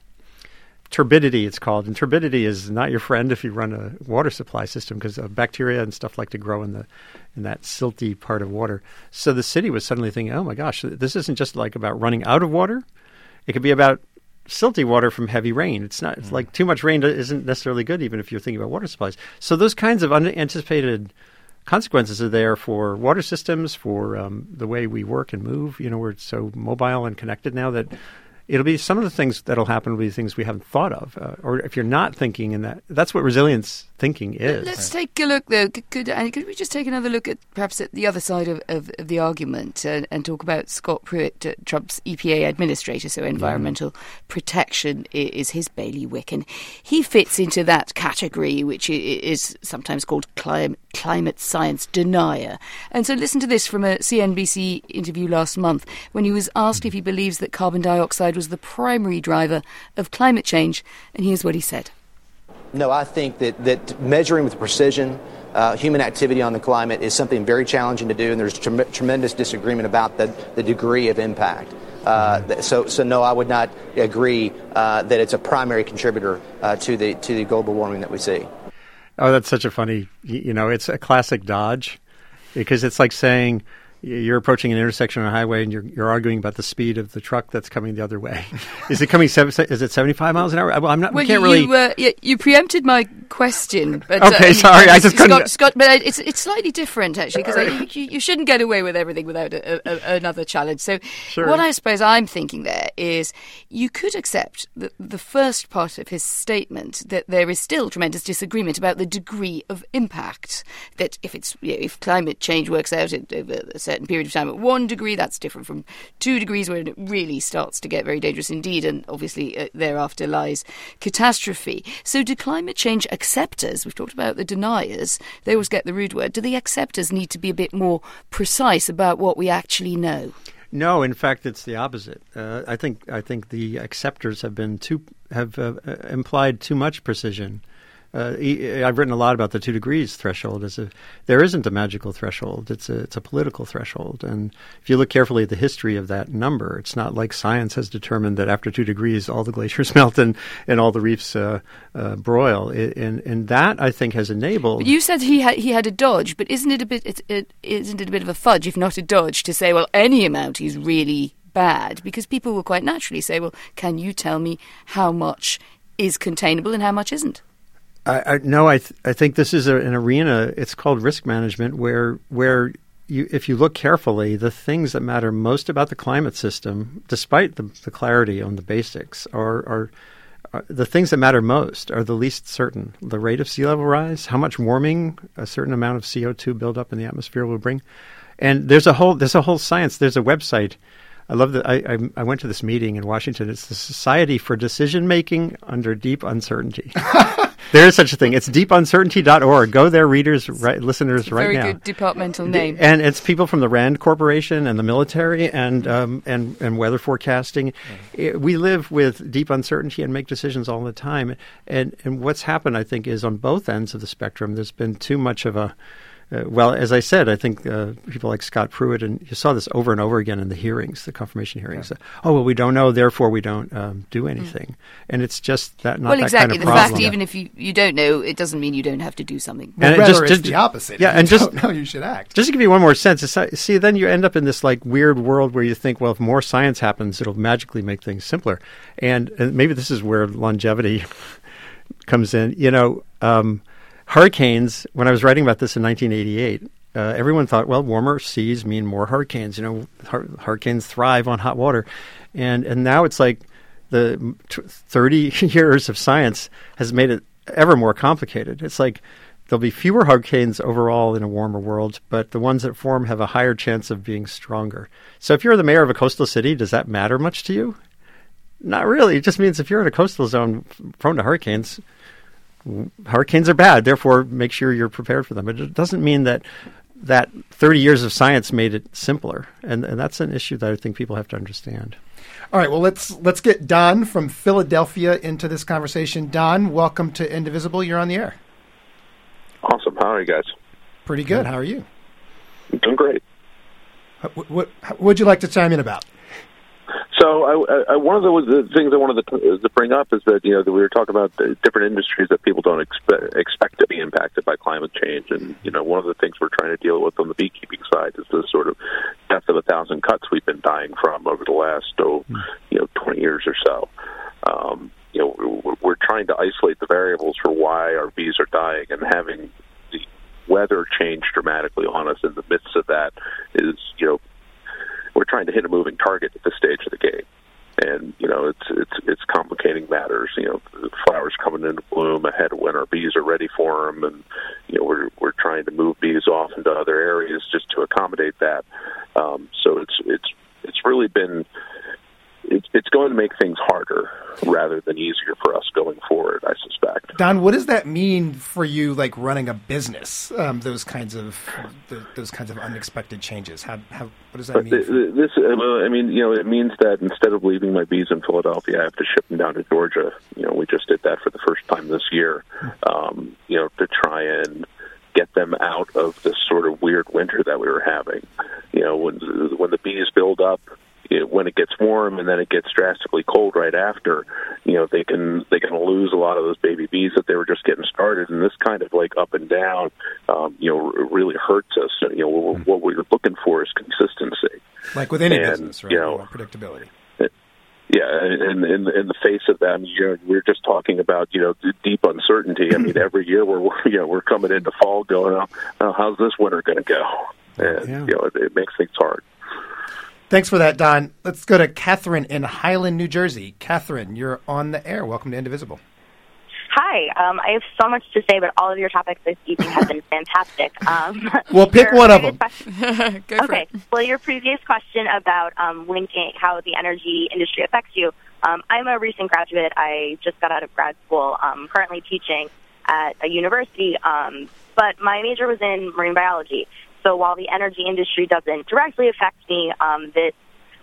M: turbidity it's called. And turbidity is not your friend if you run a water supply system because uh, bacteria and stuff like to grow in the in that silty part of water. So the city was suddenly thinking oh my gosh this isn't just like about running out of water. It could be about silty water from heavy rain. It's not it's like too much rain isn't necessarily good even if you're thinking about water supplies. So those kinds of unanticipated consequences are there for water systems for um, the way we work and move. You know we're so mobile and connected now that it'll be some of the things that'll happen will be things we haven't thought of, uh, or if you're not thinking in that. That's what resilience thinking is.
F: Let's take a look, though. Could, could, could we just take another look at perhaps at the other side of, of, of the argument uh, and talk about Scott Pruitt, uh, Trump's EPA administrator, so environmental protection i- is his bailiwick, and he fits into that category, which is sometimes called clim- climate science denier. And so listen to this from a CNBC interview last month when he was asked if he believes that carbon dioxide was the primary driver of climate change, and here's what he said.
Q: No, I think that, that measuring with precision uh, human activity on the climate is something very challenging to do, and there's trem- tremendous disagreement about the, the degree of impact. Uh, th- so, so no, I would not agree uh, that it's a primary contributor uh, to the to the global warming that we see.
M: Oh, that's such a funny. You know, it's a classic dodge because it's like saying you're approaching an intersection on a highway and you're, you're arguing about the speed of the truck that's coming the other way. is it coming? Seven, is it 75 miles an hour? Well, I'm not.
F: Well,
M: we can't
F: you,
M: really.
F: you, uh, you, you preempted my question. But,
M: Okay,
F: uh,
M: sorry, I just
F: Scott,
M: couldn't-
F: Scott, but it's it's slightly different actually because you, you shouldn't get away with everything without a, a, another challenge. So
M: Sure.
F: what I suppose I'm thinking there is you could accept the, the first part of his statement that there is still tremendous disagreement about the degree of impact. That if it's you know, if climate change works out at, over a certain period of time at one degree, that's different from two degrees, where it really starts to get very dangerous indeed, and obviously uh, thereafter lies catastrophe. So, do climate change acceptors? We've talked about the deniers; they always get the rude word. Do the acceptors need to be a bit more precise about what we actually know?
M: No, in fact, it's the opposite. Uh, I think I think the acceptors have been too have uh, uh, implied too much precision. Uh, I've written a lot about the two degrees threshold. A, there isn't a magical threshold; it's a it's a political threshold. And if you look carefully at the history of that number, it's not like science has determined that after two degrees all the glaciers melt and, and all the reefs uh, uh, broil. It, and and that I think has enabled.
F: But you said he had he had a dodge, but isn't it a bit it, it, isn't it a bit of a fudge, if not a dodge, to say well any amount is really bad? Because people will quite naturally say, well, can you tell me how much is containable and how much isn't?
M: I, I no, I th- I think this is a, an arena. It's called risk management, where where you, if you look carefully, the things that matter most about the climate system, despite the, the clarity on the basics, are, are are the things that matter most are the least certain. The rate of sea level rise, how much warming a certain amount of CO two buildup in the atmosphere will bring, and there's a whole there's a whole science. There's a website. I love that. I, I I went to this meeting in Washington. It's the Society for Decision Making Under Deep Uncertainty. there is such a thing. It's deepuncertainty.org. Go there, readers, right, listeners, right
F: Very
M: now.
F: good departmental name.
M: And it's people from the Rand Corporation and the military and um, and and weather forecasting. It- we live with deep uncertainty and make decisions all the time. And and what's happened, I think, is on both ends of the spectrum. There's been too much of a uh, well, as I said, I think uh, people like Scott Pruitt, and you saw this over and over again in the hearings, the confirmation hearings. Uh, oh well, we don't know, therefore we don't um, do anything, and it's just that not
F: well,
M: that
F: exactly.
M: kind of
F: the
M: problem.
F: fact, even if you, you don't know, it doesn't mean you don't have to do something.
E: Well,
M: And it just-
E: it's
M: just-
E: the opposite.
M: yeah,
E: If you
M: and just-
E: don't you should act.
M: Just to give you one more sense, it's, see, then you end up in this like weird world where you think, well, if more science happens, it'll magically make things simpler, and, and maybe this is where longevity comes in. You know, um, hurricanes. When I was writing about this in 1988, uh, everyone thought, well, warmer seas mean more hurricanes. You know, hur- hurricanes thrive on hot water, and and now it's like the t- 30 years of science has made it ever more complicated. It's like there'll be fewer hurricanes overall in a warmer world, but the ones that form have a higher chance of being stronger. So if you're the mayor of a coastal city, does that matter much to you? Not really. It just means if you're in a coastal zone prone to hurricanes, hurricanes are bad. Therefore, make sure you're prepared for them. But it doesn't mean that that 30 years of science made it simpler, and, and that's an issue that I think people have to understand.
E: All right, well let's let's get Don from Philadelphia into this conversation. Don, welcome to Indivisible. You're on the air.
R: Awesome. How are you guys?
E: Pretty good. How are you?
R: Doing great.
E: What what would you like to chime in about?
R: So, I, I, one of the, the things I wanted to, to bring up is that you know that we were talking about the different industries that people don't expect expect to be impacted by climate change, and you know one of the things we're trying to deal with on the beekeeping side is the sort of death of a thousand cuts we've been dying from over the last oh, you know twenty years or so. Um, you know, we're, we're trying to isolate the variables for why our bees are dying, and having the weather change dramatically on us in the midst of that is you know we're trying to hit a moving target at this stage of the game. And you know it's it's it's complicating matters. You know, flowers coming into bloom ahead of when our bees are ready for them, and you know we're we're trying to move bees off into other areas just to accommodate that. Um, so it's it's it's really been it's it's going to make things harder rather than easier for us going forward. I suspect.
E: Don, what does that mean for you, like running a business? Um, those kinds of those kinds of unexpected changes. How, how what does that mean?
R: th- th- this, uh, I mean, you know, it means that instead of leaving my bees in Philadelphia, I have to ship them down to Georgia. You know, we just did that for the first time this year. Um, you know, to try and get them out of this sort of weird winter that we were having. You know, when when the bees build up, know, when it gets warm and then it gets drastically cold right after, you know, they can they can lose a lot of those baby bees that they were just getting started. And this kind of like up and down, um, you know, really hurts us. You know, what, what we're looking for is consistency,
E: like with any
R: and,
E: business, right?
R: You know,
E: predictability.
R: Yeah, in, in in the face of that, you know, we're just talking about you know deep uncertainty. I mean, every year we're you know we're coming into fall, going, oh, how's this winter going to go? And yeah. you know, it, it makes things hard.
E: Thanks for that, Don. Let's go to Catherine in Highland, New Jersey. Catherine, you're on the air. Welcome to Indivisible.
S: Hi, um, I have so much to say, but all of your topics this evening have been fantastic. Um,
E: well, pick one of them.
S: okay. Well, your previous question about um, linking how the energy industry affects you. Um, I'm a recent graduate. I just got out of grad school. I'm currently teaching at a university, um, but my major was in marine biology. So while the energy industry doesn't directly affect me, um, this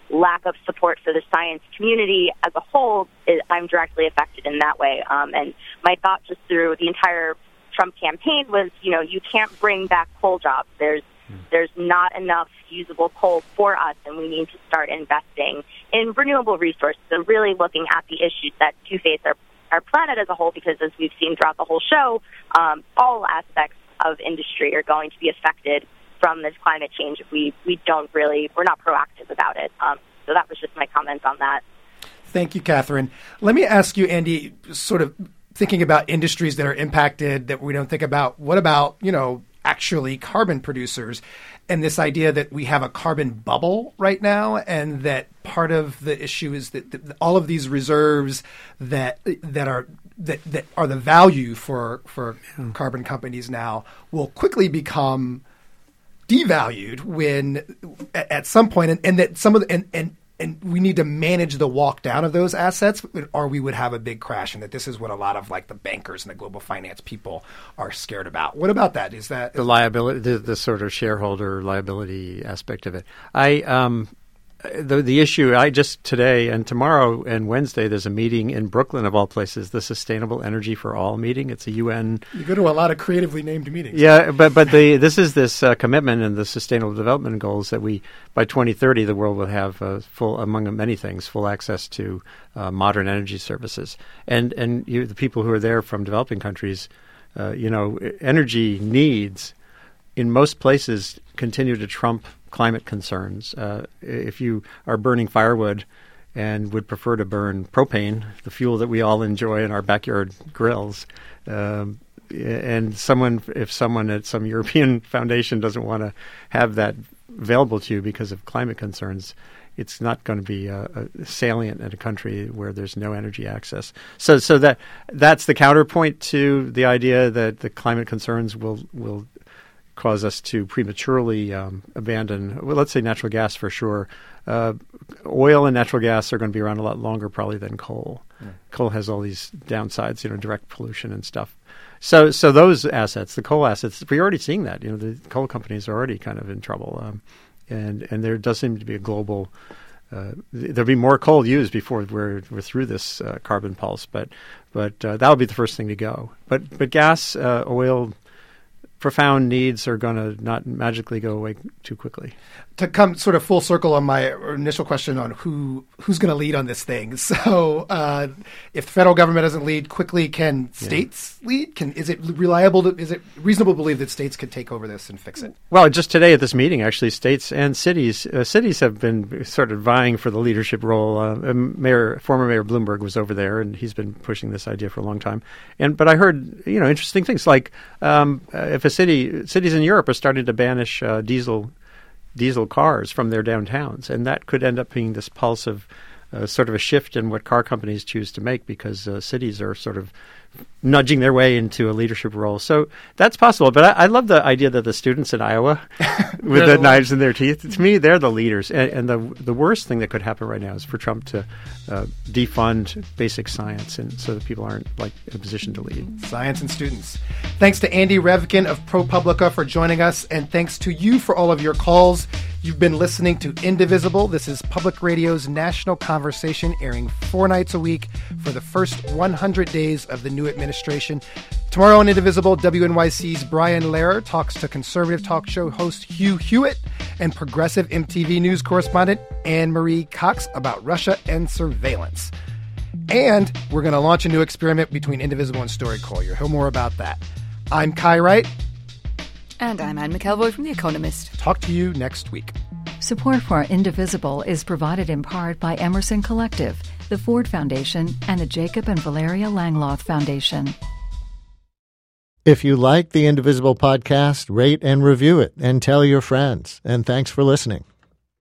S: lack of support for the science community as a whole, is, I'm directly affected in that way. Um, and my thought just through the entire Trump campaign was, you know, you can't bring back coal jobs. There's there's not enough usable coal for us, and we need to start investing in renewable resources and really looking at the issues that do face our our planet as a whole. Because as we've seen throughout the whole show, um, all aspects of industry are going to be affected from this climate change if we, we don't really, we're not proactive about it. Um, so that was just my comments on that.
E: Thank you, Catherine. Let me ask you, Andy, sort of thinking about industries that are impacted that we don't think about. What about, you know, actually carbon producers and this idea that we have a carbon bubble right now and that part of the issue is that, that all of these reserves that that are that, that are the value for for yeah. carbon companies now will quickly become devalued when at some point, and, and that some of the and, and and we need to manage the walk down of those assets, or we would have a big crash. And that this is what a lot of like the bankers and the global finance people are scared about. What about that? Is that
M: the liability, the, the sort of shareholder liability aspect of it? I um, the the issue I just today and tomorrow and Wednesday there's a meeting in Brooklyn of all places the Sustainable Energy for All meeting. It's a UN.
E: You go to a lot of creatively named meetings.
M: Yeah, but but the this is this uh, commitment and the Sustainable Development Goals that we by 2030 the world will have uh, full among many things full access to uh, modern energy services and and you, the people who are there from developing countries, uh, you know, energy needs in most places continue to trump climate concerns. Uh, if you are burning firewood and would prefer to burn propane, the fuel that we all enjoy in our backyard grills, um, and someone, if someone at some European foundation doesn't want to have that available to you because of climate concerns, it's not going to be uh, salient in a country where there's no energy access. So, so that that's the counterpoint to the idea that the climate concerns will will cause us to prematurely um, abandon, well, let's say natural gas for sure. Uh, oil and natural gas are going to be around a lot longer probably than coal. Yeah. Coal has all these downsides, you know, direct pollution and stuff. So, so those assets, the coal assets, we're already seeing that. You know, the coal companies are already kind of in trouble, um, and and there does seem to be a global. Uh, there'll be more coal used before we're we're through this uh, carbon pulse, but but uh, that'll be the first thing to go. But but gas, uh, oil, profound needs are going to not magically go away too quickly.
E: To come sort of full circle on my initial question on who who's going to lead on this thing. So, uh, if the federal government doesn't lead quickly, can states yeah. lead? Can is it reliable? To, is it reasonable to believe that states could take over this and fix it?
M: Well, just today at this meeting, actually, states and cities uh, cities have been sort of vying for the leadership role. Uh, Mayor former Mayor Bloomberg was over there, and he's been pushing this idea for a long time. And but I heard you know interesting things like um, uh, if a city cities in Europe are starting to banish uh, diesel diesel cars from their downtowns, and that could end up being this pulse of uh, sort of a shift in what car companies choose to make because uh, cities are sort of nudging their way into a leadership role. So that's possible. But I, I love the idea that the students in Iowa, with the, the knives in their teeth, to me, they're the leaders. And, and, the the worst thing that could happen right now is for Trump to uh, defund basic science, and so that people aren't like in a position to lead.
E: Science and students. Thanks to Andy Revkin of ProPublica for joining us, and thanks to you for all of your calls. You've been listening to Indivisible. This is Public Radio's national conversation, airing four nights a week for the first 100 days of the new administration. Tomorrow on Indivisible, WNYC's Brian Lehrer talks to conservative talk show host Hugh Hewitt. and progressive MTV News correspondent Ana Marie Cox about Russia and surveillance. And we're going to launch a new experiment between Indivisible and StoryCorps. You'll hear more about that. I'm Kai Wright.
F: And I'm Anne McElvoy from The Economist.
E: Talk to you next week.
T: Support for Indivisible is provided in part by Emerson Collective, the Ford Foundation, and the Jacob and Valeria Langeloth Foundation.
U: If you like the Indivisible podcast, rate and review it and tell your friends. And thanks for listening.